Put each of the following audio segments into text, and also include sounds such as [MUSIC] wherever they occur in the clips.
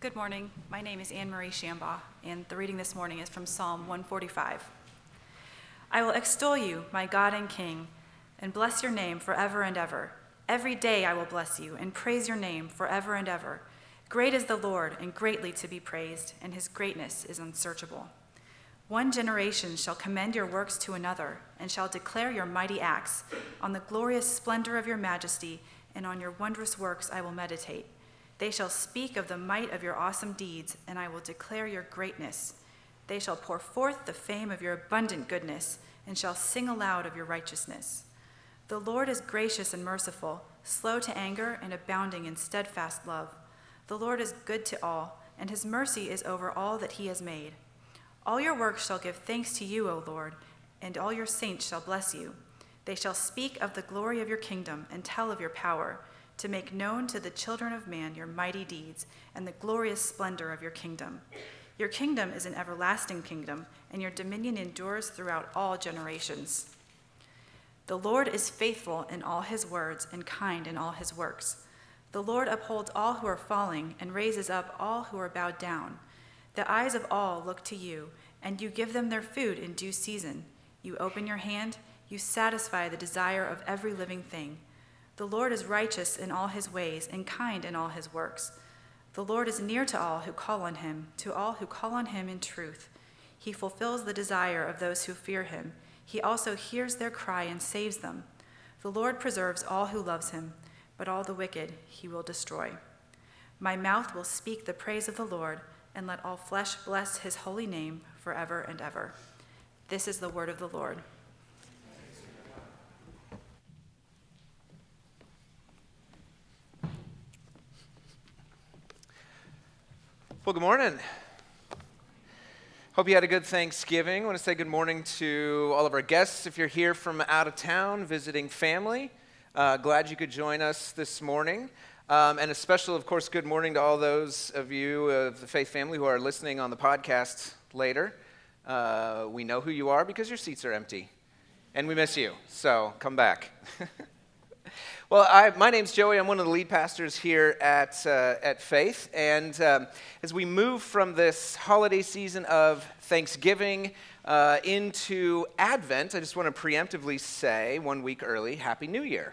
Good morning. My name is Anne Marie Shambaugh, and the reading this morning is from Psalm 145. I will extol you, my God and King, and bless your name forever and ever. Every day I will bless you and praise your name forever and ever. Great is the Lord, and greatly to be praised, and his greatness is unsearchable. One generation shall commend your works to another, and shall declare your mighty acts. On the glorious splendor of your majesty, and on your wondrous works I will meditate. They shall speak of the might of your awesome deeds, and I will declare your greatness. They shall pour forth the fame of your abundant goodness, and shall sing aloud of your righteousness. The Lord is gracious and merciful, slow to anger, and abounding in steadfast love. The Lord is good to all, and his mercy is over all that he has made. All your works shall give thanks to you, O Lord, and all your saints shall bless you. They shall speak of the glory of your kingdom and tell of your power to make known to the children of man your mighty deeds and the glorious splendor of your kingdom. Your kingdom is an everlasting kingdom, and your dominion endures throughout all generations. The Lord is faithful in all his words and kind in all his works. The Lord upholds all who are falling and raises up all who are bowed down. The eyes of all look to you, and you give them their food in due season. You open your hand, you satisfy the desire of every living thing. The Lord is righteous in all his ways and kind in all his works. The Lord is near to all who call on him, to all who call on him in truth. He fulfills the desire of those who fear him. He also hears their cry and saves them. The Lord preserves all who loves him, but all the wicked he will destroy. My mouth will speak the praise of the Lord, and let all flesh bless his holy name forever and ever. This is the word of the Lord. Well, good morning. Hope you had a good Thanksgiving. I want to say good morning to all of our guests. If you're here from out of town visiting family, uh, glad you could join us this morning. Um, and a special, of course, good morning to all those of you of the faith family who are listening on the podcast later. Uh, we know who you are because your seats are empty, and we miss you. So come back. [LAUGHS] Well, I, my name's Joey. I'm one of the lead pastors here at, uh, at Faith. And um, as we move from this holiday season of Thanksgiving uh, into Advent, I just want to preemptively say one week early, Happy New Year.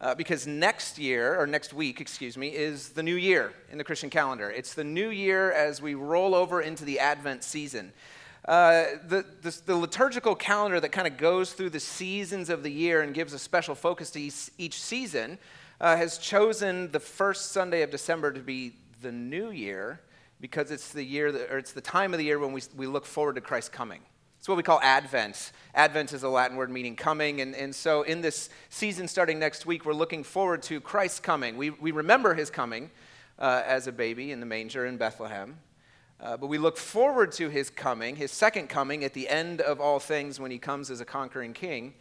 Uh, because next year, or next week, excuse me, is the new year in the Christian calendar. It's the new year as we roll over into the Advent season. Uh, the, the, the, liturgical calendar that kind of goes through the seasons of the year and gives a special focus to each, each season uh, has chosen the first Sunday of December to be the new year because it's the year that, or it's the time of the year when we, we look forward to Christ's coming. It's what we call Advent. Advent is a Latin word meaning coming. And, and so in this season starting next week, we're looking forward to Christ's coming. We, we remember his coming uh, as a baby in the manger in Bethlehem. Uh, but we look forward to his coming, his second coming at the end of all things when he comes as a conquering king.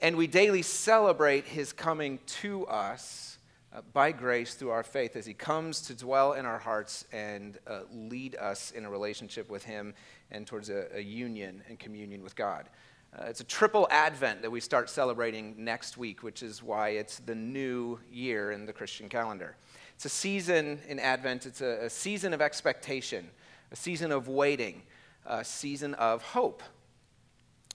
And we daily celebrate his coming to us uh, by grace through our faith as he comes to dwell in our hearts and uh, lead us in a relationship with him and towards a, a union and communion with God. Uh, it's a triple advent that we start celebrating next week, which is why it's the new year in the Christian calendar. It's a season in Advent, it's a, a season of expectation a season of waiting, a season of hope.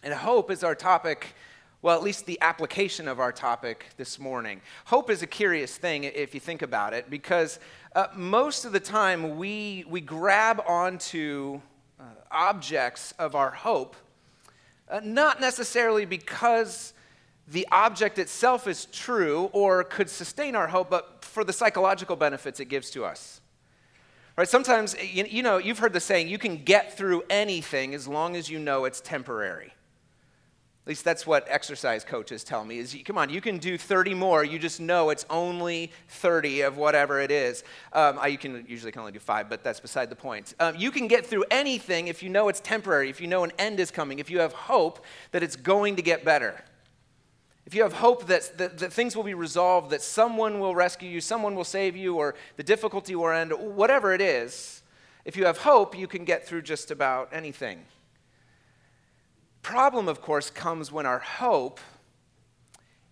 And hope is our topic, well, at least the application of our topic this morning. Hope is a curious thing if you think about it, because uh, most of the time we, we grab onto uh, objects of our hope, uh, not necessarily because the object itself is true or could sustain our hope, but for the psychological benefits it gives to us. Right? Sometimes, you, you know, you've heard the saying, you can get through anything as long as you know it's temporary. At least that's what exercise coaches tell me is come on, you can do 30 more. You just know it's only 30 of whatever it is. Um, I, you can usually can only do five, but that's beside the point. Um, you can get through anything if you know it's temporary, if you know an end is coming, if you have hope that it's going to get better. If you have hope that, that, that, things will be resolved, that someone will rescue you, someone will save you, or the difficulty will end, whatever it is, if you have hope, you can get through just about anything. Problem, of course, comes when our hope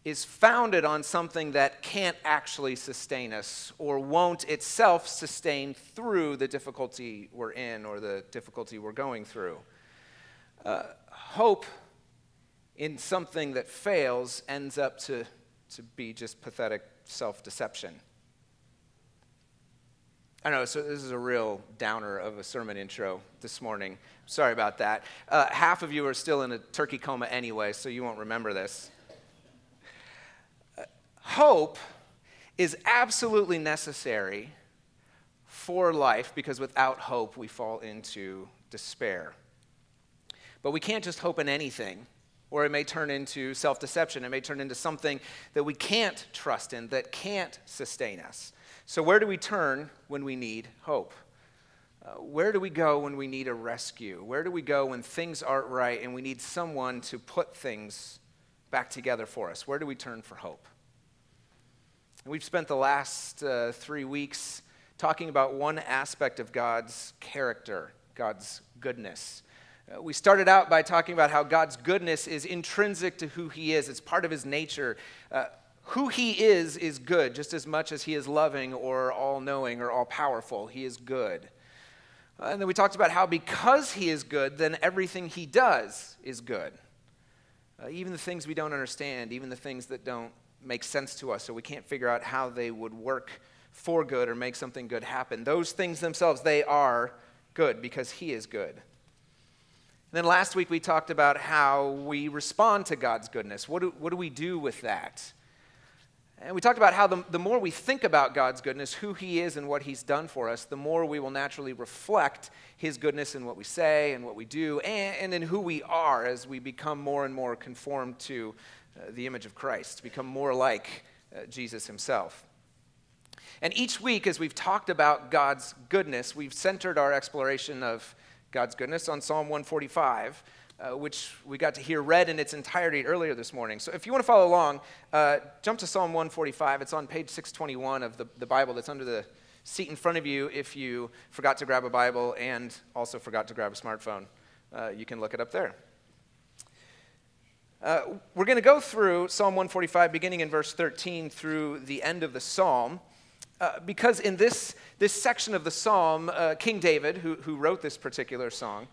is founded on something that can't actually sustain us or won't itself sustain through the difficulty we're in or the difficulty we're going through. Uh, hope in something that fails ends up to, to be just pathetic self deception. I know, so this is a real downer of a sermon intro this morning. Sorry about that. Uh, half of you are still in a turkey coma anyway, so you won't remember this. Hope is absolutely necessary for life because without hope we fall into despair. But we can't just hope in anything, or it may turn into self deception. It may turn into something that we can't trust in, that can't sustain us. So, where do we turn when we need hope? Uh, where do we go when we need a rescue? Where do we go when things aren't right and we need someone to put things back together for us? Where do we turn for hope? We've spent the last uh, three weeks talking about one aspect of God's character, God's goodness. Uh, we started out by talking about how God's goodness is intrinsic to who He is, it's part of His nature. Uh, who He is is good, just as much as He is loving or all knowing or all powerful. He is good. Uh, and then we talked about how because He is good, then everything He does is good. Uh, even the things we don't understand, even the things that don't make sense to us, so we can't figure out how they would work for good or make something good happen. Those things themselves, they are good because He is good. Then last week we talked about how we respond to God's goodness. What do, what do we do with that? And we talked about how the, the more we think about God's goodness, who He is and what He's done for us, the more we will naturally reflect His goodness in what we say and what we do and, and in who we are as we become more and more conformed to uh, the image of Christ, become more like uh, Jesus himself. And each week, as we've talked about God's goodness, we've centered our exploration of God's goodness on Psalm 145. Uh, which we got to hear read in its entirety earlier this morning. So if you want to follow along, uh, jump to Psalm 145. It's on page 621 of the, the Bible that's under the seat in front of you if you forgot to grab a Bible and also forgot to grab a smartphone. Uh, you can look it up there. Uh, we're going to go through Psalm 145, beginning in verse 13 through the end of the psalm. Uh, because in this, this section of the psalm, uh, King David, who, who wrote this particular song,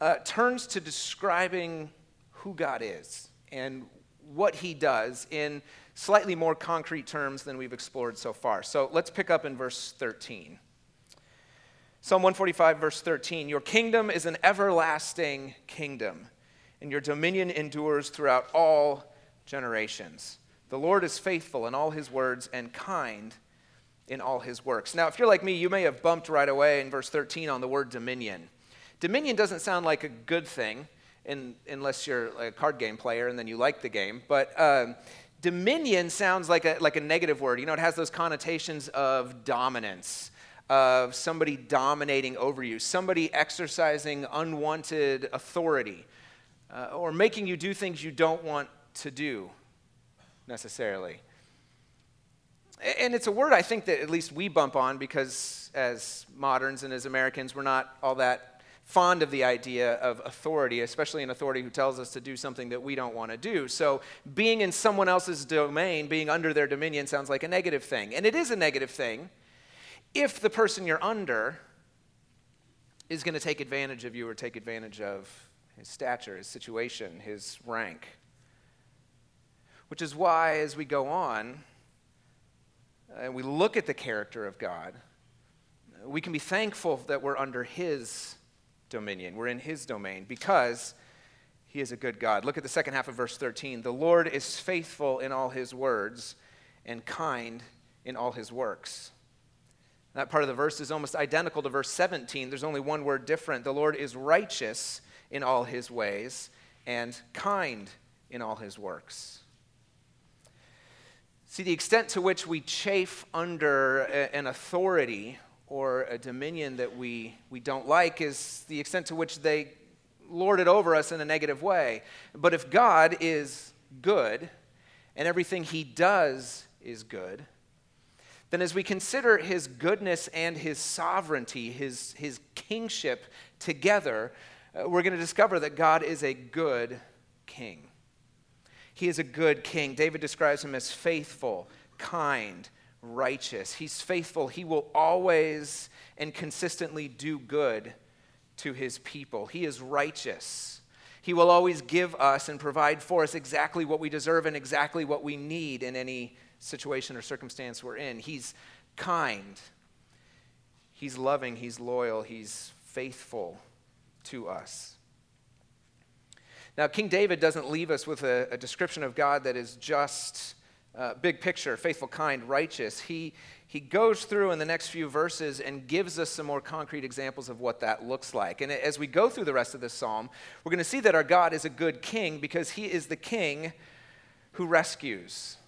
uh, turns to describing who God is and what he does in slightly more concrete terms than we've explored so far. So let's pick up in verse 13. Psalm 145, verse 13 Your kingdom is an everlasting kingdom and your dominion endures throughout all generations. The Lord is faithful in all his words and kind in all his works. Now, if you're like me, you may have bumped right away in verse 13 on the word dominion. Dominion doesn't sound like a good thing in, unless you're a card game player and then you like the game, but um, dominion sounds like a, like a negative word. You know, it has those connotations of dominance of somebody dominating over you, somebody exercising unwanted authority uh, or making you do things you don't want to do necessarily. And it's a word I think that at least we bump on because as moderns and as Americans, we're not all that fond of the idea of authority, especially an authority who tells us to do something that we don't want to do. So being in someone else's domain, being under their dominion, sounds like a negative thing. And it is a negative thing if the person you're under is going to take advantage of you or take advantage of his stature, his situation, his rank. Which is why, as we go on and we look at the character of God, we can be thankful that we're under his dominion, we're in his domain, because he is a good God. Look at the second half of verse 13. The Lord is faithful in all his words and kind in all his works. That part of the verse is almost identical to verse 17. There's only one word different. The Lord is righteous in all his ways and kind in all his works. See, the extent to which we chafe under a, an authority or a dominion that we, we don't like is the extent to which they lord it over us in a negative way. But if God is good and everything he does is good, then as we consider his goodness and his sovereignty, his, his kingship together, uh, we're going to discover that God is a good king. He is a good king. David describes him as faithful, kind, righteous. He's faithful. He will always and consistently do good to his people. He is righteous. He will always give us and provide for us exactly what we deserve and exactly what we need in any situation or circumstance we're in. He's kind. He's loving. He's loyal. He's faithful to us. Now, King David doesn't leave us with a, a description of God that is just uh, big picture, faithful, kind, righteous. He, he goes through in the next few verses and gives us some more concrete examples of what that looks like. And as we go through the rest of this psalm, we're going to see that our God is a good king because he is the king who rescues,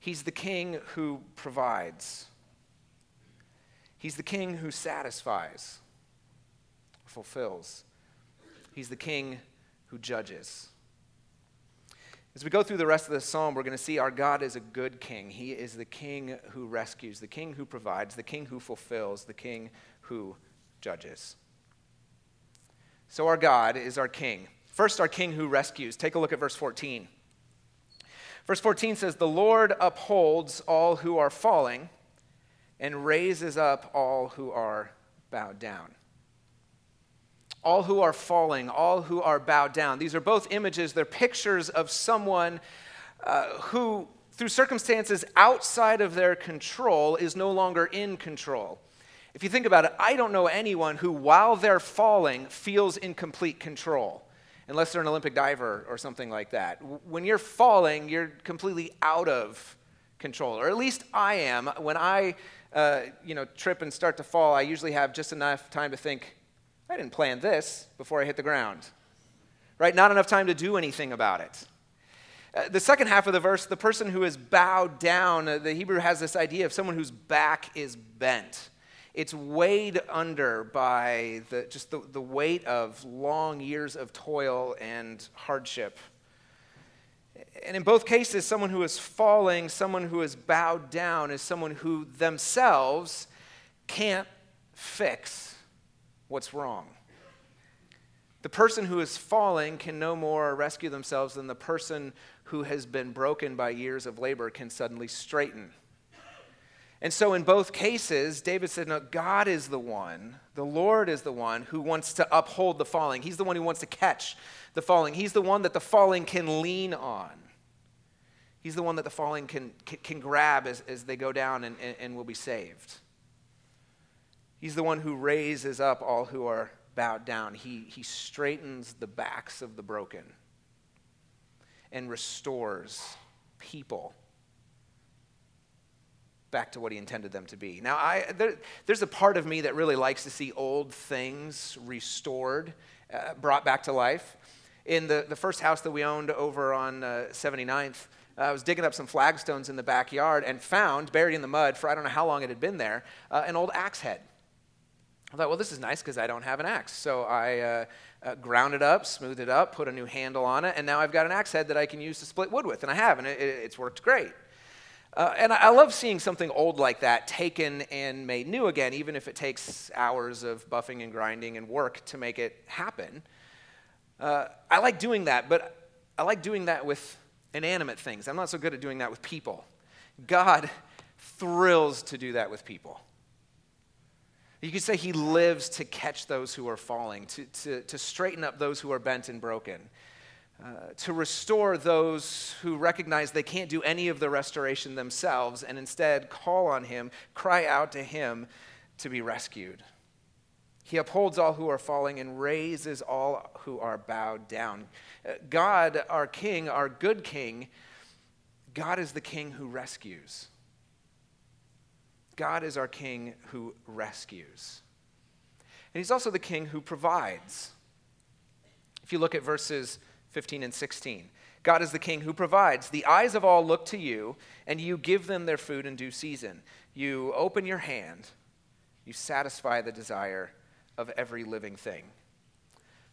he's the king who provides, he's the king who satisfies, fulfills, he's the king who judges. As we go through the rest of the psalm, we're going to see our God is a good king. He is the king who rescues, the king who provides, the king who fulfills, the king who judges. So, our God is our king. First, our king who rescues. Take a look at verse 14. Verse 14 says, The Lord upholds all who are falling and raises up all who are bowed down all who are falling, all who are bowed down. These are both images, they're pictures of someone uh, who, through circumstances outside of their control, is no longer in control. If you think about it, I don't know anyone who, while they're falling, feels in complete control, unless they're an Olympic diver or something like that. When you're falling, you're completely out of control, or at least I am. When I, uh, you know, trip and start to fall, I usually have just enough time to think, I didn't plan this before I hit the ground. Right? Not enough time to do anything about it. Uh, the second half of the verse, the person who is bowed down, uh, the Hebrew has this idea of someone whose back is bent. It's weighed under by the, just the, the weight of long years of toil and hardship. And in both cases, someone who is falling, someone who is bowed down, is someone who themselves can't fix what's wrong. The person who is falling can no more rescue themselves than the person who has been broken by years of labor can suddenly straighten. And so, in both cases, David said, No, God is the one, the Lord is the one who wants to uphold the falling. He's the one who wants to catch the falling. He's the one that the falling can lean on. He's the one that the falling can, can, can grab as, as they go down and, and, and will be saved. He's the one who raises up all who are bowed down. He, he straightens the backs of the broken and restores people back to what he intended them to be. Now, I, there, there's a part of me that really likes to see old things restored, uh, brought back to life. In the, the first house that we owned over on uh, 79th, uh, I was digging up some flagstones in the backyard and found, buried in the mud for I don't know how long it had been there, uh, an old axe head. I thought, well, this is nice because I don't have an axe. So I uh, uh, ground it up, smoothed it up, put a new handle on it, and now I've got an axe head that I can use to split wood with, and I have, and it, it, it's worked great. Uh, and I, I love seeing something old like that taken and made new again, even if it takes hours of buffing and grinding and work to make it happen. Uh, I like doing that, but I like doing that with inanimate things. I'm not so good at doing that with people. God thrills to do that with people. You could say he lives to catch those who are falling, to, to, to straighten up those who are bent and broken, uh, to restore those who recognize they can't do any of the restoration themselves and instead call on him, cry out to him to be rescued. He upholds all who are falling and raises all who are bowed down. Uh, God, our King, our good King, God is the King who rescues. God is our king who rescues. And he's also the king who provides. If you look at verses 15 and 16, God is the king who provides. The eyes of all look to you, and you give them their food in due season. You open your hand, you satisfy the desire of every living thing.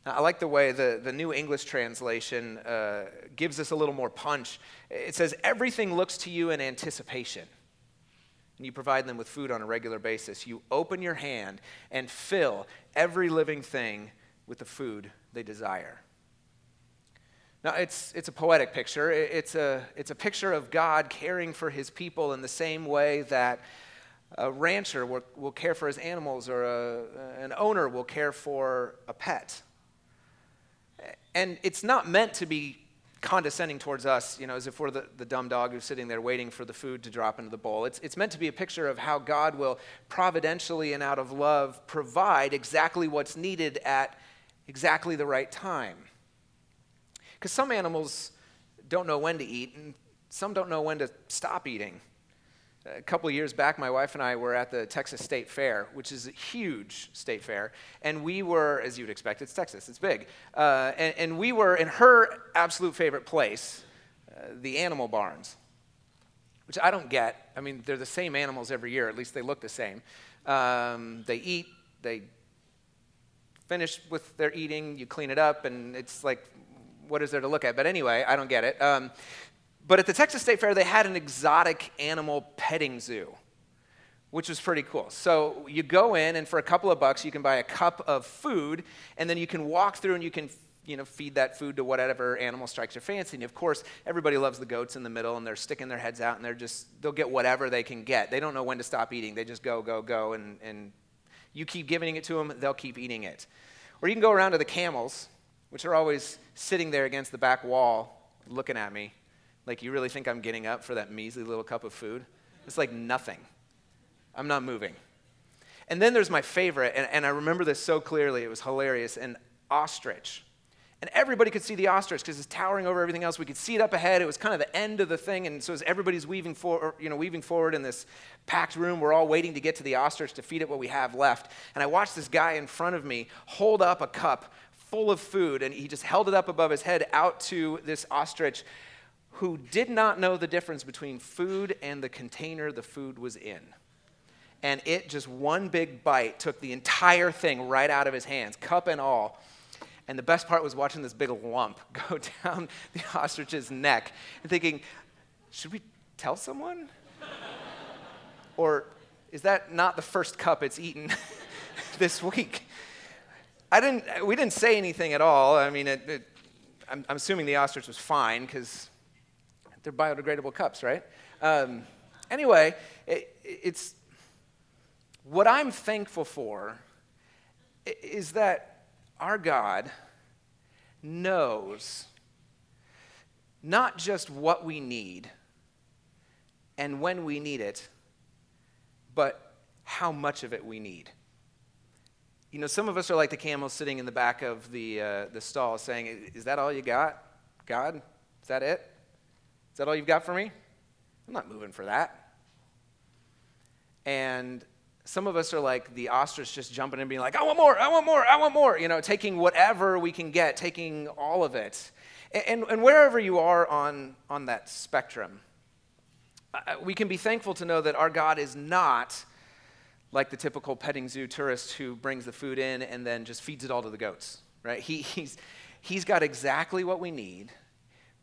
Now, I like the way the, the New English translation uh, gives us a little more punch. It says, Everything looks to you in anticipation and you provide them with food on a regular basis. You open your hand and fill every living thing with the food they desire. Now, it's, it's a poetic picture. It's a, it's a picture of God caring for his people in the same way that a rancher will, will care for his animals or a, an owner will care for a pet. And it's not meant to be condescending towards us, you know, as if we're the, the dumb dog who's sitting there waiting for the food to drop into the bowl. It's, it's meant to be a picture of how God will providentially and out of love provide exactly what's needed at exactly the right time. Because some animals don't know when to eat, and some don't know when to stop eating. A couple years back, my wife and I were at the Texas State Fair, which is a huge state fair. And we were, as you'd expect, it's Texas, it's big. Uh, and, and, we were in her absolute favorite place, uh, the animal barns, which I don't get. I mean, they're the same animals every year, at least they look the same. Um, they eat, they finish with their eating, you clean it up, and it's like, what is there to look at? But anyway, I don't get it. Um, but at the Texas State Fair, they had an exotic animal petting zoo, which was pretty cool. So you go in, and for a couple of bucks, you can buy a cup of food, and then you can walk through and you can you know, feed that food to whatever animal strikes your fancy. And of course, everybody loves the goats in the middle, and they're sticking their heads out, and they're just, they'll get whatever they can get. They don't know when to stop eating. They just go, go, go, and, and you keep giving it to them, they'll keep eating it. Or you can go around to the camels, which are always sitting there against the back wall looking at me like, you really think I'm getting up for that measly little cup of food? It's like nothing. I'm not moving. And then there's my favorite, and, and I remember this so clearly, it was hilarious an ostrich. And everybody could see the ostrich because it's towering over everything else. We could see it up ahead. It was kind of the end of the thing. And so as everybody's weaving, for, you know, weaving forward in this packed room, we're all waiting to get to the ostrich to feed it what we have left. And I watched this guy in front of me hold up a cup full of food, and he just held it up above his head out to this ostrich who did not know the difference between food and the container the food was in. And it just one big bite took the entire thing right out of his hands, cup and all. And the best part was watching this big lump [LAUGHS] go down the ostrich's neck and thinking, should we tell someone? [LAUGHS] or is that not the first cup it's eaten [LAUGHS] this week? I didn't, we didn't say anything at all. I mean, it, it, I'm, I'm assuming the ostrich was fine because they're biodegradable cups, right? Um, anyway, it, it's what I'm thankful for is that our God knows not just what we need and when we need it, but how much of it we need. You know, some of us are like the camel sitting in the back of the, uh, the stall saying, Is that all you got, God? Is that it? Is that all you've got for me? I'm not moving for that. And some of us are like the ostrich just jumping and being like, I want more, I want more, I want more, you know, taking whatever we can get, taking all of it. And, and wherever you are on, on that spectrum, we can be thankful to know that our God is not like the typical petting zoo tourist who brings the food in and then just feeds it all to the goats, right? He, he's, he's got exactly what we need,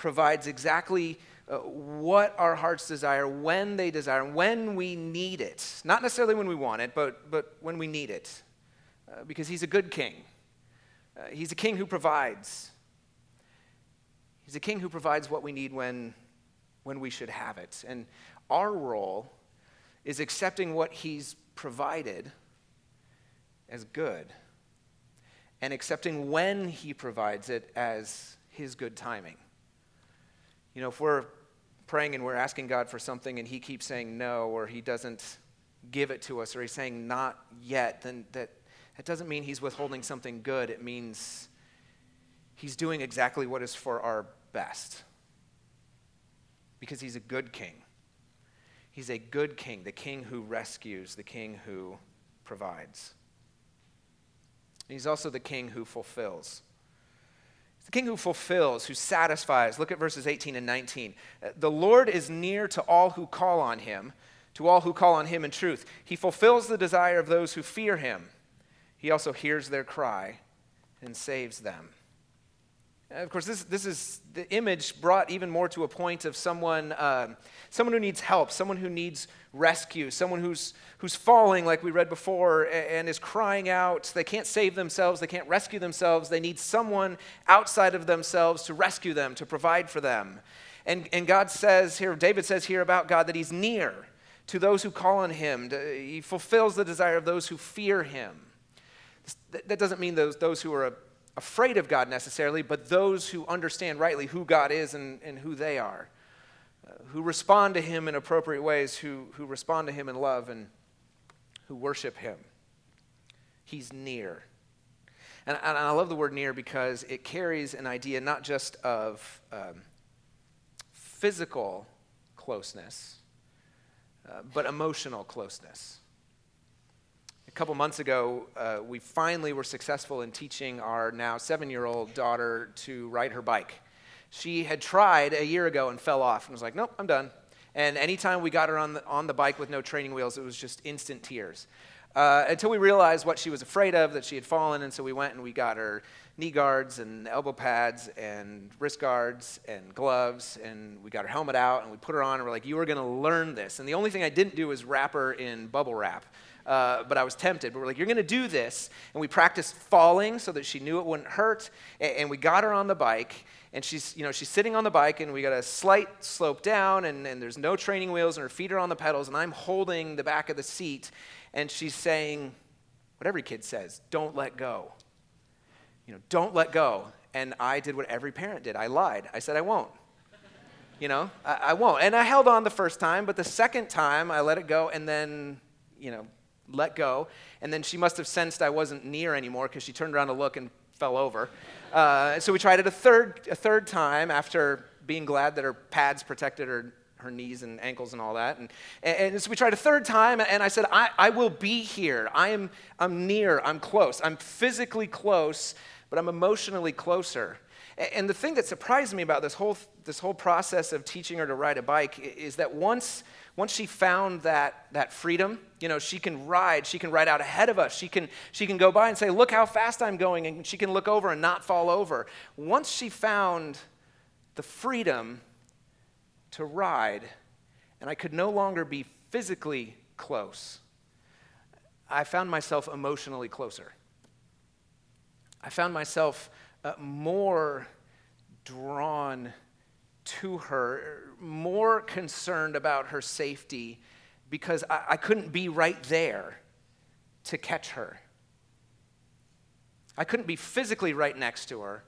provides exactly uh, what our hearts desire, when they desire, and when we need it. Not necessarily when we want it, but, but when we need it. Uh, because he's a good king. Uh, he's a king who provides. He's a king who provides what we need when, when we should have it. And our role is accepting what he's provided as good and accepting when he provides it as his good timing. You know, if we're praying and we're asking God for something and He keeps saying no, or He doesn't give it to us, or He's saying not yet, then that, that doesn't mean He's withholding something good. It means He's doing exactly what is for our best. Because He's a good King. He's a good King, the King who rescues, the King who provides. He's also the King who fulfills the king who fulfills, who satisfies. Look at verses 18 and 19. Uh, the Lord is near to all who call on him, to all who call on him in truth. He fulfills the desire of those who fear him. He also hears their cry and saves them. Of course, this, this is the image brought even more to a point of someone, uh, someone who needs help, someone who needs rescue, someone who's, who's falling, like we read before, and is crying out. They can't save themselves, they can't rescue themselves. They need someone outside of themselves to rescue them, to provide for them. And, and God says here, David says here about God that He's near to those who call on Him. He fulfills the desire of those who fear Him. That doesn't mean those, those who are afraid of God necessarily, but those who understand rightly who God is and, and who they are, uh, who respond to Him in appropriate ways, who, who respond to Him in love, and who worship Him. He's near. And, and I love the word near because it carries an idea not just of um, physical closeness, uh, but emotional closeness. A couple months ago, uh, we finally were successful in teaching our now seven year old daughter to ride her bike. She had tried a year ago and fell off and was like, nope, I'm done. And anytime we got her on the, on the bike with no training wheels, it was just instant tears. Uh, until we realized what she was afraid of, that she had fallen. And so we went and we got her knee guards and elbow pads and wrist guards and gloves. And we got her helmet out and we put her on. And we're like, you are going to learn this. And the only thing I didn't do was wrap her in bubble wrap uh, but I was tempted. But we're like, you're going to do this. And we practiced falling so that she knew it wouldn't hurt. And, and, we got her on the bike. And she's, you know, she's sitting on the bike, and we got a slight slope down, and, and there's no training wheels, and her feet are on the pedals, and I'm holding the back of the seat. And she's saying, what every kid says, don't let go. You know, don't let go. And I did what every parent did. I lied. I said, I won't you know I, I, won't and i held on the first time but the second time i let it go and then you know let go. And then she must have sensed I wasn't near anymore because she turned around to look and fell over. Uh, so we tried it a third, a third time after being glad that her pads protected her, her knees and ankles and all that. And, and, and so we tried a third time, and I said, I, I will be here. I am, I'm near, I'm close. I'm physically close, but I'm emotionally closer. And the thing that surprised me about this whole, this whole process of teaching her to ride a bike is that once once she found that, that freedom, you know, she can ride, she can ride out ahead of us. She can, she can go by and say, Look how fast I'm going, and she can look over and not fall over. Once she found the freedom to ride, and I could no longer be physically close, I found myself emotionally closer. I found myself uh, more drawn to her, more concerned about her safety because I, I couldn't be right there to catch her. I couldn't be physically right next to her.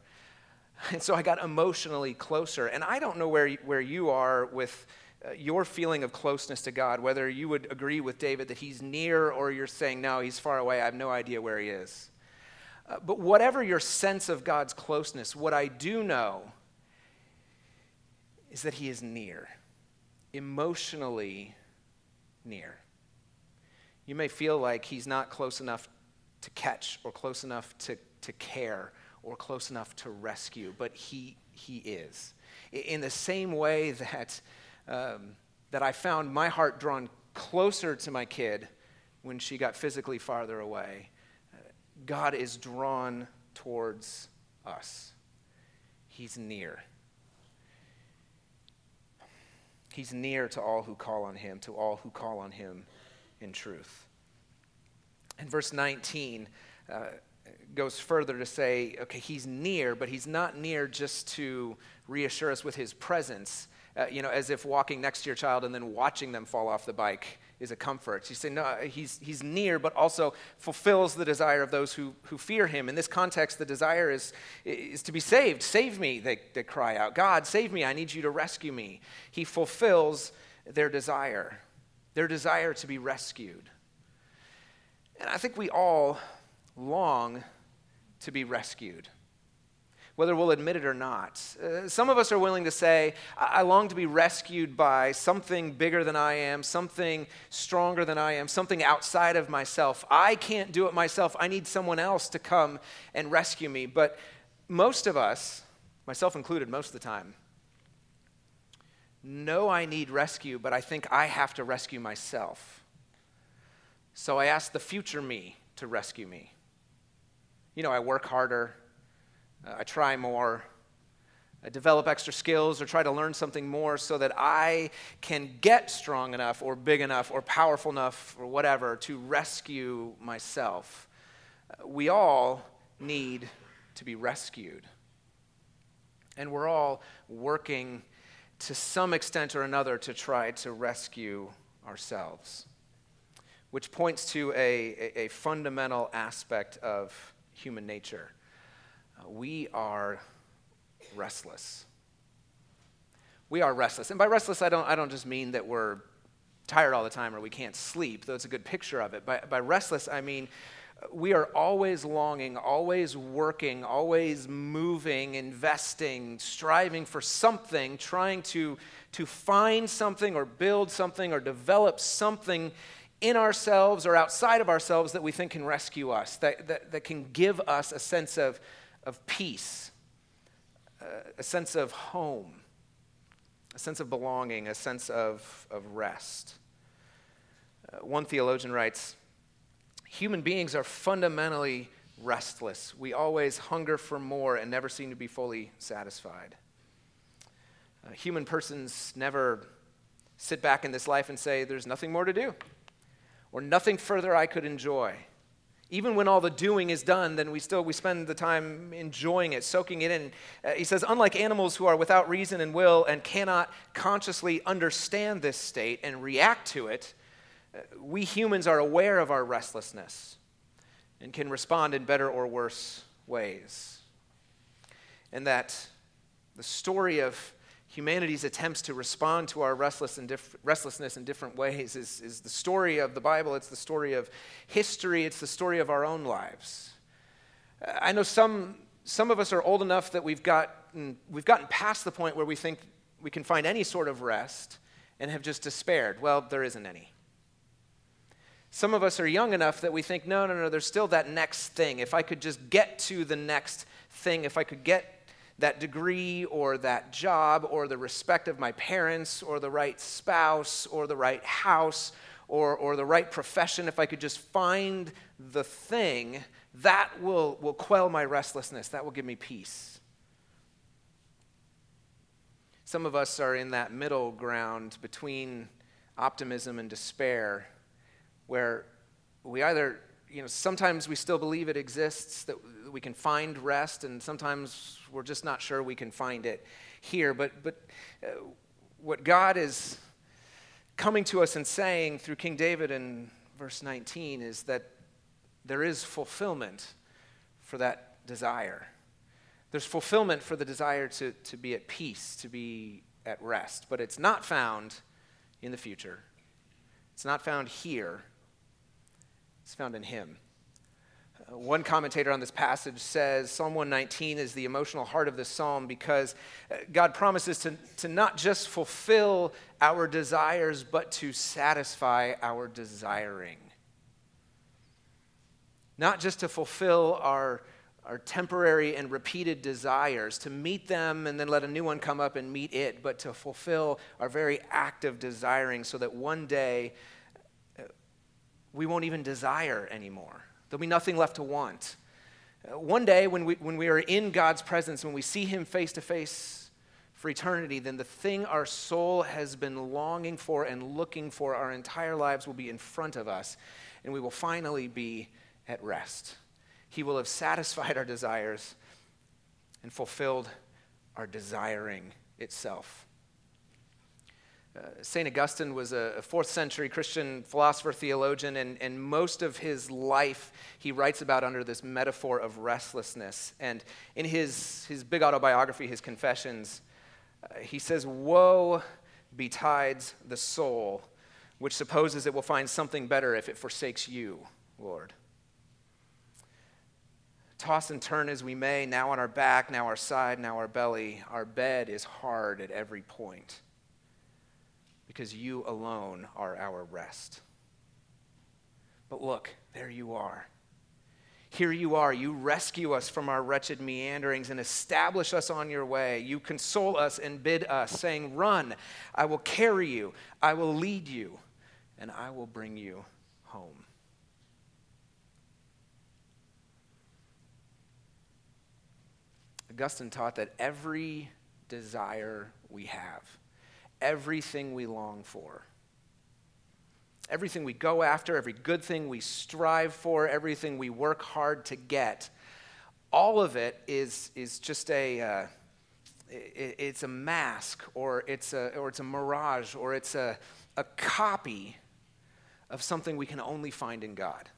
And so I got emotionally closer. And I don't know where, where you are with uh, your feeling of closeness to God, whether you would agree with David that he's near or you're saying, no, he's far away. I have no idea where he is. Uh, but whatever your sense of God's closeness, what I do know is that he is near, emotionally near. You may feel like he's not close enough to catch or close enough to, to care or close enough to rescue, but he, he is. In the same way [LAUGHS] that, um, that I found my heart drawn closer to my kid when she got physically farther away, God is drawn towards us. He's near. He's near to all who call on him, to all who call on him in truth. And verse 19 uh, goes further to say, okay, he's near, but he's not near just to reassure us with his presence, uh, you know, as if walking next to your child and then watching them fall off the bike is a comfort. You say, no, he's, he's near, but also fulfills the desire of those who, who fear him. In this context, the desire is, is to be saved. Save me, they, they cry out. God, save me. I need you to rescue me. He fulfills their desire, their desire to be rescued. And I think we all long to be rescued whether we'll admit it or not. Uh, some of us are willing to say, I-, I long to be rescued by something bigger than I am, something stronger than I am, something outside of myself. I can't do it myself. I need someone else to come and rescue me. But most of us, myself included, most of the time, know I need rescue, but I think I have to rescue myself. So I ask the future me to rescue me. You know, I work harder, I try more, uh, develop extra skills or try to learn something more so that I can get strong enough or big enough or powerful enough or whatever to rescue myself. We all need to be rescued. And we're all working to some extent or another to try to rescue ourselves, which points to a, a fundamental aspect of human nature. Uh, we are restless. We are restless. And by restless, I don't, I don't just mean that we're tired all the time or we can't sleep, though it's a good picture of it. By, by restless, I mean we are always longing, always working, always moving, investing, striving for something, trying to, to find something or build something or develop something in ourselves or outside of ourselves that we think can rescue us, that, that, that can give us a sense of, of peace, uh, a sense of home, a sense of belonging, a sense of, of rest. Uh, one theologian writes Human beings are fundamentally restless. We always hunger for more and never seem to be fully satisfied. Uh, human persons never sit back in this life and say, There's nothing more to do, or nothing further I could enjoy. Even when all the doing is done, then we still we spend the time enjoying it, soaking it in. Uh, he says, unlike animals who are without reason and will and cannot consciously understand this state and react to it, uh, we humans are aware of our restlessness and can respond in better or worse ways. And that the story of humanity's attempts to respond to our restless and restlessness in different ways is, is the story of the Bible. It's the story of history. It's the story of our own lives. I know some, some of us are old enough that we've gotten, we've gotten past the point where we think we can find any sort of rest and have just despaired. Well, there isn't any. Some of us are young enough that we think, no, no, no, there's still that next thing. If I could just get to the next thing, if I could get that degree or that job or the respect of my parents or the right spouse or the right house or, or the right profession, if I could just find the thing, that will, will quell my restlessness. That will give me peace. Some of us are in that middle ground between optimism and despair where we either you know, sometimes we still believe it exists, that we can find rest, and sometimes we're just not sure we can find it here. But, but uh, what God is coming to us and saying through King David in verse 19 is that there is fulfillment for that desire. There's fulfillment for the desire to, to be at peace, to be at rest, but it's not found in the future. It's not found here it's found in Him. Uh, one commentator on this passage says Psalm 119 is the emotional heart of this psalm because uh, God promises to, to not just fulfill our desires, but to satisfy our desiring. Not just to fulfill our, our temporary and repeated desires, to meet them and then let a new one come up and meet it, but to fulfill our very active desiring so that one day we won't even desire anymore. There'll be nothing left to want. Uh, one day, when we, when we are in God's presence, when we see Him face to face for eternity, then the thing our soul has been longing for and looking for our entire lives will be in front of us, and we will finally be at rest. He will have satisfied our desires and fulfilled our desiring itself. Uh, St. Augustine was a, fourth century Christian philosopher, theologian, and, and most of his life he writes about under this metaphor of restlessness. And in his, his big autobiography, his Confessions, uh, he says, Woe betides the soul which supposes it will find something better if it forsakes you, Lord. Toss and turn as we may, now on our back, now our side, now our belly, our bed is hard at every point because you alone are our rest. But look, there you are. Here you are. You rescue us from our wretched meanderings and establish us on your way. You console us and bid us, saying, Run, I will carry you, I will lead you, and I will bring you home. Augustine taught that every desire we have, everything we long for. Everything we go after, every good thing we strive for, everything we work hard to get, all of it is, is just a, uh, it, it's a mask or it's a, or it's a mirage or it's a, a copy of something we can only find in God.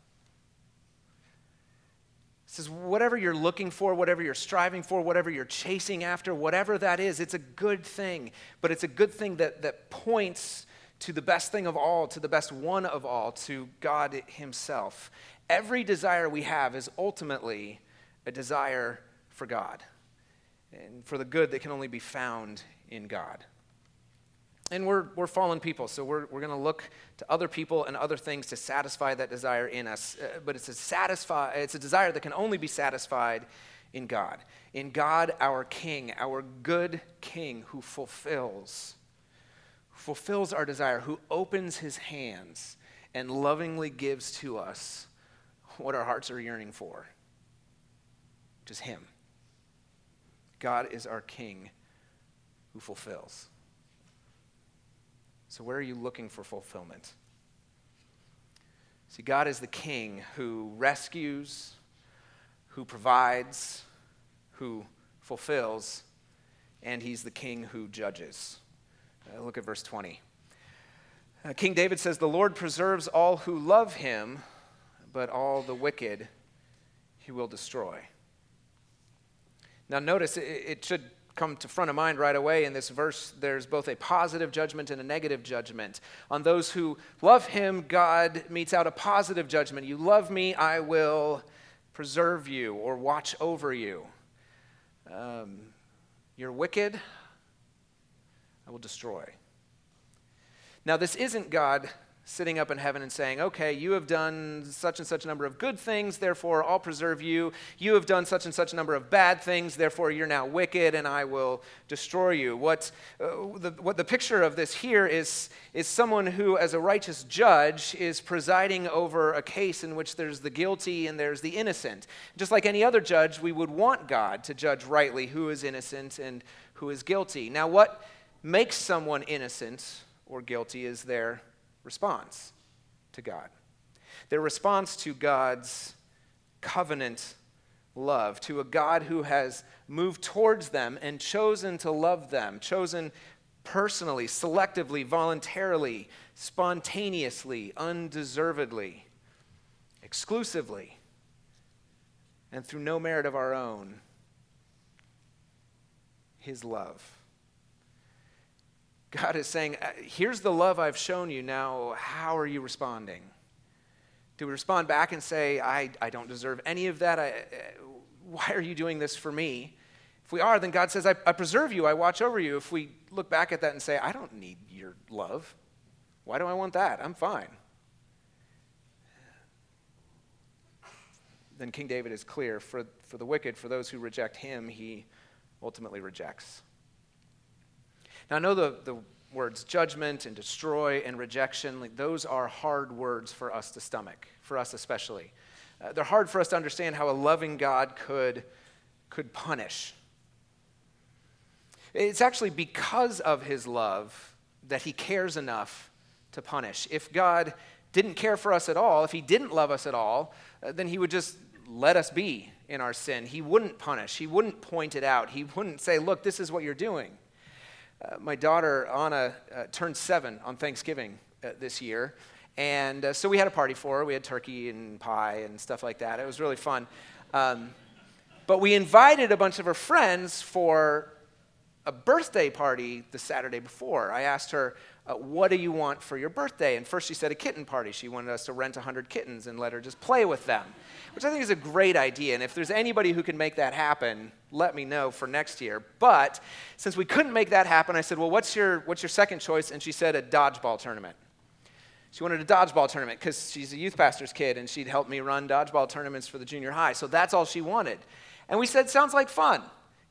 Says, whatever you're looking for, whatever you're striving for, whatever you're chasing after, whatever that is, it's a good thing. But it's a good thing that, that points to the best thing of all, to the best one of all, to God Himself. Every desire we have is ultimately a desire for God and for the good that can only be found in God. And we're, we're fallen people, so we're, we're going to look to other people and other things to satisfy that desire in us. Uh, but it's a, satisfy, it's a desire that can only be satisfied in God. In God, our King, our good King who fulfills, fulfills our desire, who opens his hands and lovingly gives to us what our hearts are yearning for, which is him. God is our King who fulfills. So, where are you looking for fulfillment? See, God is the king who rescues, who provides, who fulfills, and he's the king who judges. Uh, look at verse 20. Uh, king David says, The Lord preserves all who love him, but all the wicked he will destroy. Now, notice it, it should come to front of mind right away in this verse there's both a positive judgment and a negative judgment. On those who love him god metes out a positive judgment. You love me i will preserve you or watch over you. Um, you're wicked i will destroy. Now this isn't god sitting up in heaven and saying, Okay, you have done such and such a number of good things, therefore I'll preserve you. You have done such and such a number of bad things, therefore you're now wicked and I will destroy you. What, uh, the, what the picture of this here is, is someone who, as a righteous judge, is presiding over a case in which there's the guilty and there's the innocent. Just like any other judge, we would want God to judge rightly who is innocent and who is guilty. Now, what makes someone innocent or guilty is their response to God. Their response to God's covenant love, to a God who has moved towards them and chosen to love them, chosen personally, selectively, voluntarily, spontaneously, undeservedly, exclusively, and through no merit of our own, his love. God is saying, uh, Here's the love I've shown you. Now, how are you responding? Do we respond back and say, I, I don't deserve any of that? I, uh, why are you doing this for me? If we are, then God says, I, I preserve you, I watch over you. If we look back at that and say, I don't need your love, why do I want that? I'm fine. Then King David is clear for, for the wicked, for those who reject him, he ultimately rejects. Now, I know the, the words judgment and destroy and rejection, like those are hard words for us to stomach, for us especially. Uh, they're hard for us to understand how a loving God could, could punish. It's actually because of his love that he cares enough to punish. If God didn't care for us at all, if he didn't love us at all, uh, then he would just let us be in our sin. He wouldn't punish, he wouldn't point it out, he wouldn't say, Look, this is what you're doing. Uh, my daughter, Anna, uh, turned seven on Thanksgiving uh, this year. And uh, so we had a party for her. We had turkey and pie and stuff like that. It was really fun. Um, but we invited a bunch of her friends for a birthday party the Saturday before. I asked her, uh, What do you want for your birthday? And first she said a kitten party. She wanted us to rent 100 kittens and let her just play with them, which I think is a great idea. And if there's anybody who can make that happen, let me know for next year. But since we couldn't make that happen, I said, Well, what's your, what's your second choice? And she said, A dodgeball tournament. She wanted a dodgeball tournament because she's a youth pastor's kid and she'd helped me run dodgeball tournaments for the junior high. So that's all she wanted. And we said, Sounds like fun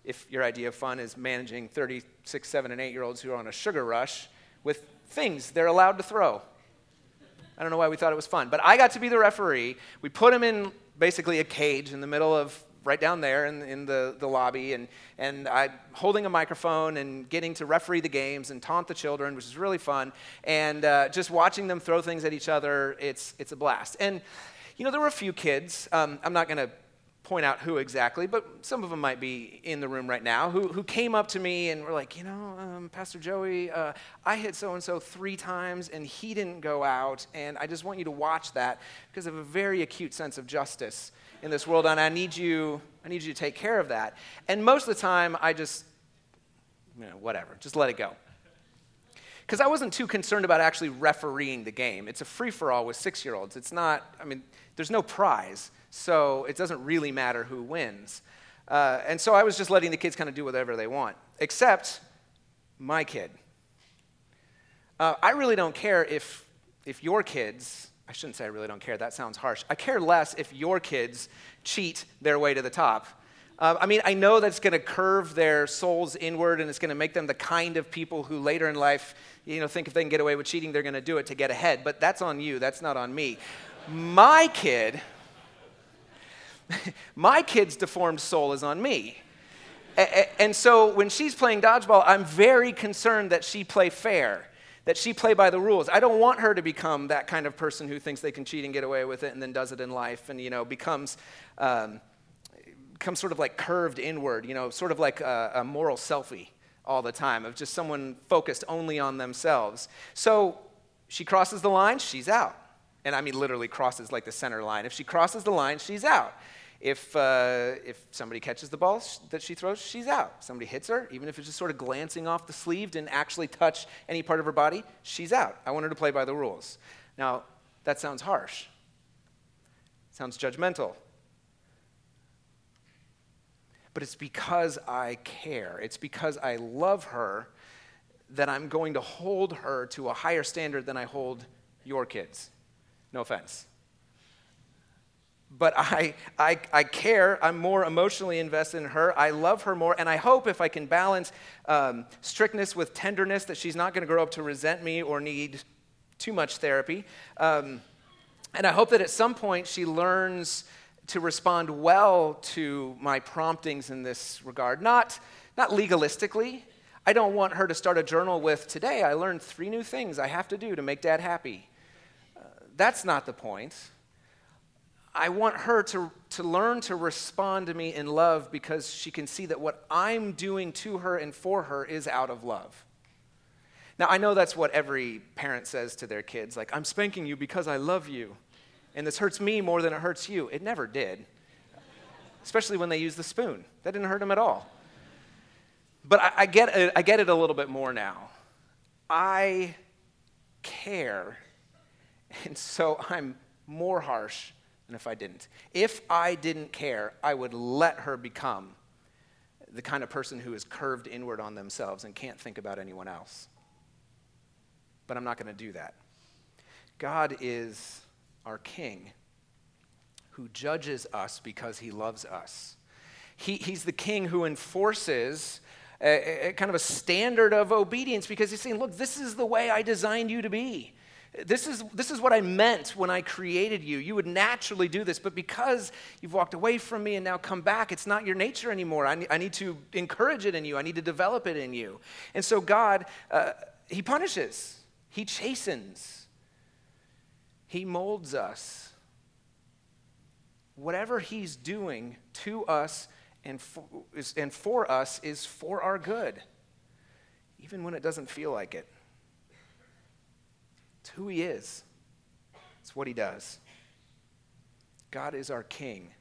if your idea of fun is managing 36, 7, and 8 year olds who are on a sugar rush with things they're allowed to throw. I don't know why we thought it was fun, but I got to be the referee. We put them in basically a cage in the middle of right down there in, in the, the lobby, and, and I holding a microphone and getting to referee the games and taunt the children, which is really fun. And uh, just watching them throw things at each other, it's, it's a blast. And, you know, there were a few kids. Um, I'm not going to point out who exactly, but some of them might be in the room right now, who, who came up to me and were like, you know, um, Pastor Joey, uh, I hit so and so three times and he didn't go out, and I just want you to watch that because I have a very acute sense of justice in this world, and I need you, I need you to take care of that. And most of the time, I just, you know, whatever, just let it go. Because I wasn't too concerned about actually refereeing the game. It's a free for all with six year olds. It's not, I mean, there's no prize so it doesn't really matter who wins. Uh, and so I was just letting the kids kind of do whatever they want, except my kid. Uh, I really don't care if, if your kids, I shouldn't say I really don't care, that sounds harsh. I care less if your kids cheat their way to the top. Uh, I mean, I know that's going to curve their souls inward and it's going to make them the kind of people who later in life, you know, think if they can get away with cheating, they're going to do it to get ahead. But that's on you, that's not on me. My kid, [LAUGHS] my kid's deformed soul is on me. And so when she's playing dodgeball, I'm very concerned that she play fair, that she play by the rules. I don't want her to become that kind of person who thinks they can cheat and get away with it and then does it in life and, you know, becomes, um, becomes sort of like curved inward, you know, sort of like a, a moral selfie all the time of just someone focused only on themselves. So she crosses the line, she's out. And I mean, literally crosses like the center line. If she crosses the line, she's out. If, uh, if somebody catches the ball that she throws, she's out. Somebody hits her, even if it's just sort of glancing off the sleeve, didn't actually touch any part of her body, she's out. I want her to play by the rules. Now, that sounds harsh. Sounds judgmental. But it's because I care. It's because I love her that I'm going to hold her to a higher standard than I hold your kids. No offense but I, I, I care. I'm more emotionally invested in her. I love her more. And I hope if I can balance um, strictness with tenderness, that she's not going to grow up to resent me or need too much therapy. Um, and I hope that at some point she learns to respond well to my promptings in this regard. Not, not legalistically. I don't want her to start a journal with, today I learned three new things I have to do to make dad happy. Uh, that's not the point. I want her to, to learn to respond to me in love because she can see that what I'm doing to her and for her is out of love. Now, I know that's what every parent says to their kids like, I'm spanking you because I love you. And this hurts me more than it hurts you. It never did, especially when they use the spoon. That didn't hurt them at all. But I, I get, it, I get it a little bit more now. I care, and so I'm more harsh than if I didn't. If I didn't care, I would let her become the kind of person who is curved inward on themselves and can't think about anyone else. But I'm not going to do that. God is our King who judges us because he loves us. He, he's the King who enforces a, a, kind of a standard of obedience because he's saying, Look, this is the way I designed you to be. This is, this is what I meant when I created you. You would naturally do this, but because you've walked away from me and now come back, it's not your nature anymore. I I need to encourage it in you, I need to develop it in you. And so, God, uh, He punishes, He chastens, He molds us. Whatever He's doing to us and for, and for us is for our good, even when it doesn't feel like it. It's who He is, it's what He does. God is our King.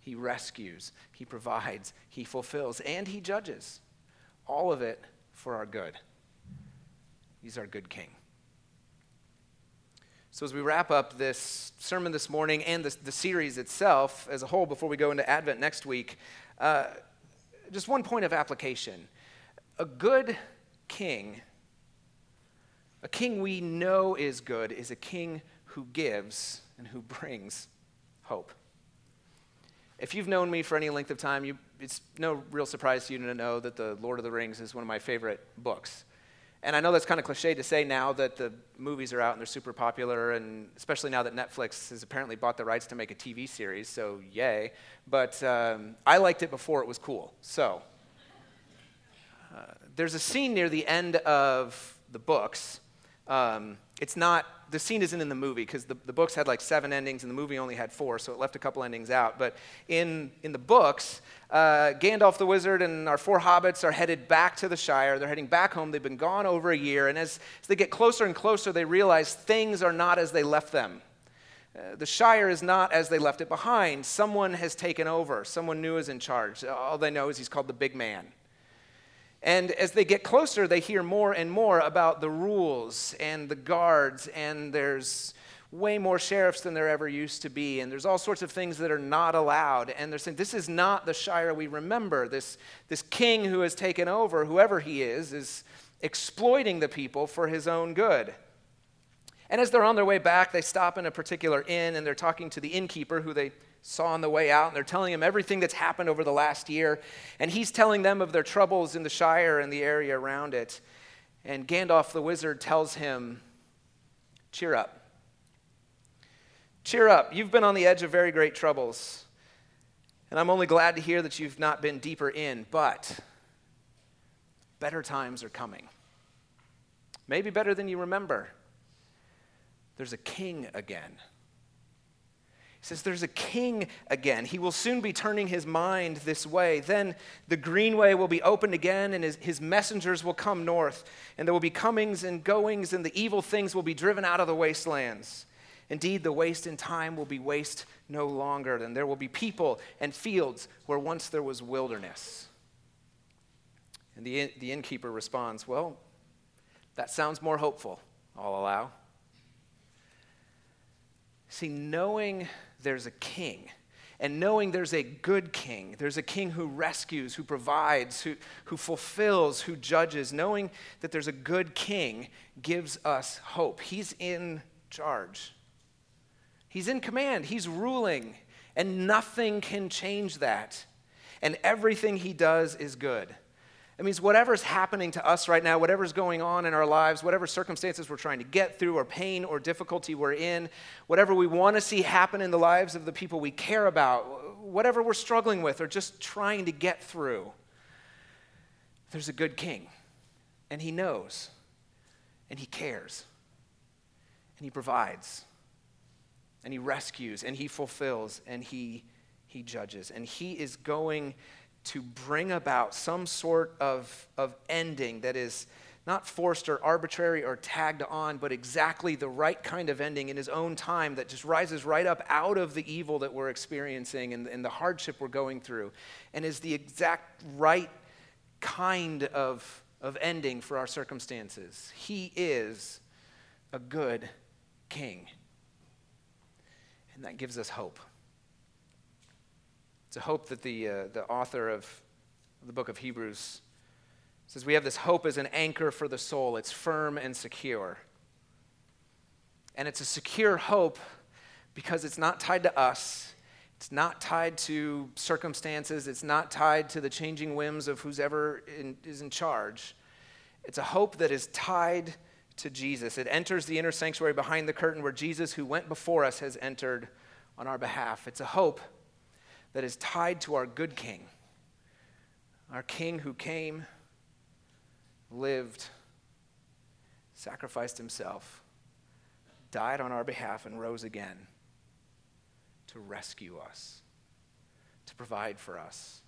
He rescues, He provides, He fulfills, and He judges. All of it for our good. He's our good King. So, as we wrap up this sermon this morning and the, the series itself as a whole before we go into Advent next week, uh, just one point of application. A good king a king we know is good is a king who gives and who brings hope. If you've known me for any length of time, you, it's no real surprise to you to know that The Lord of the Rings is one of my favorite books. And I know that's kind of cliche to say now that the movies are out and they're super popular, and especially now that Netflix has apparently bought the rights to make a TV series, so yay. But um, I liked it before it was cool. So uh, there's a scene near the end of the books. Um, it's not the scene isn't in the movie because the, the books had like seven endings and the movie only had four, so it left a couple endings out. But in, in the books, uh, Gandalf the wizard and our four hobbits are headed back to the Shire. They're heading back home. They've been gone over a year, and as, as they get closer and closer, they realize things are not as they left them. Uh, the Shire is not as they left it behind. Someone has taken over. Someone new is in charge. All they know is he's called the Big Man. And as they get closer, they hear more and more about the rules and the guards, and there's way more sheriffs than there ever used to be, and there's all sorts of things that are not allowed. And they're saying, This is not the Shire we remember. This, this king who has taken over, whoever he is, is exploiting the people for his own good. And as they're on their way back, they stop in a particular inn and they're talking to the innkeeper who they saw on the way out, and they're telling him everything that's happened over the last year. And he's telling them of their troubles in the Shire and the area around it. And Gandalf the wizard tells him, Cheer up. Cheer up. You've been on the edge of very great troubles. And I'm only glad to hear that you've not been deeper in, but better times are coming. Maybe better than you remember. There's a king again. Says, There's a king again. He will soon be turning his mind this way. Then the greenway will be opened again, and his, his, messengers will come north. And there will be comings and goings, and the evil things will be driven out of the wastelands. Indeed, the waste in time will be waste no longer. And there will be people and fields where once there was wilderness. And the, the innkeeper responds, Well, that sounds more hopeful, I'll allow. See, knowing there's a king. And knowing there's a good king, there's a king who rescues, who provides, who, who fulfills, who judges, knowing that there's a good king gives us hope. He's in charge, he's in command, he's ruling, and nothing can change that. And everything he does is good. It means whatever's happening to us right now, whatever's going on in our lives, whatever circumstances we're trying to get through, or pain or difficulty we're in, whatever we want to see happen in the lives of the people we care about, whatever we're struggling with or just trying to get through, there's a good king. And he knows, and he cares, and he provides, and he rescues, and he fulfills, and he, he judges. And he is going to bring about some sort of, of ending that is not forced or arbitrary or tagged on, but exactly the right kind of ending in his own time that just rises right up out of the evil that we're experiencing and, and the hardship we're going through, and is the exact right kind of, of ending for our circumstances. He is a good king. And that gives us hope. It's a hope that the, uh, the author of the book of Hebrews says we have this hope as an anchor for the soul. It's firm and secure. And it's a secure hope because it's not tied to us. It's not tied to circumstances. It's not tied to the changing whims of who's ever in, is in charge. It's a hope that is tied to Jesus. It enters the inner sanctuary behind the curtain where Jesus, who went before us, has entered on our behalf. It's a hope that is tied to our good king, our king who came, lived, sacrificed himself, died on our behalf, and rose again to rescue us, to provide for us,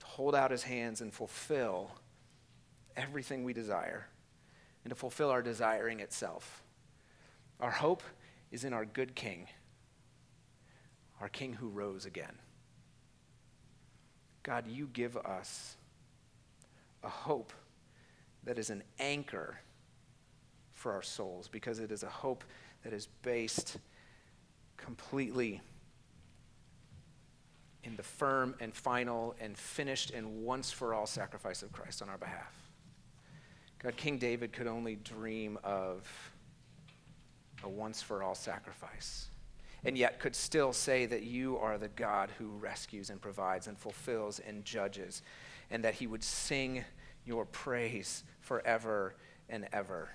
to hold out his hands and fulfill everything we desire, and to fulfill our desiring itself. Our hope is in our good king, our king who rose again. God, you give us a hope that is an anchor for our souls because it is a hope that is based completely in the firm and final and finished and once for all sacrifice of Christ on our behalf. God, King David could only dream of a once for all sacrifice and yet could still say that you are the God who rescues and provides and fulfills and judges, and that he would sing your praise forever and ever.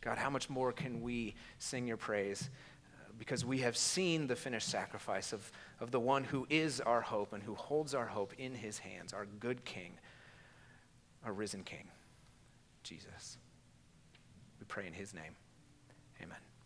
God, how much more can we sing your praise? Uh, because we have seen the finished sacrifice of, of the one who is our hope and who holds our hope in his hands, our good King, our risen King, Jesus. We pray in his name.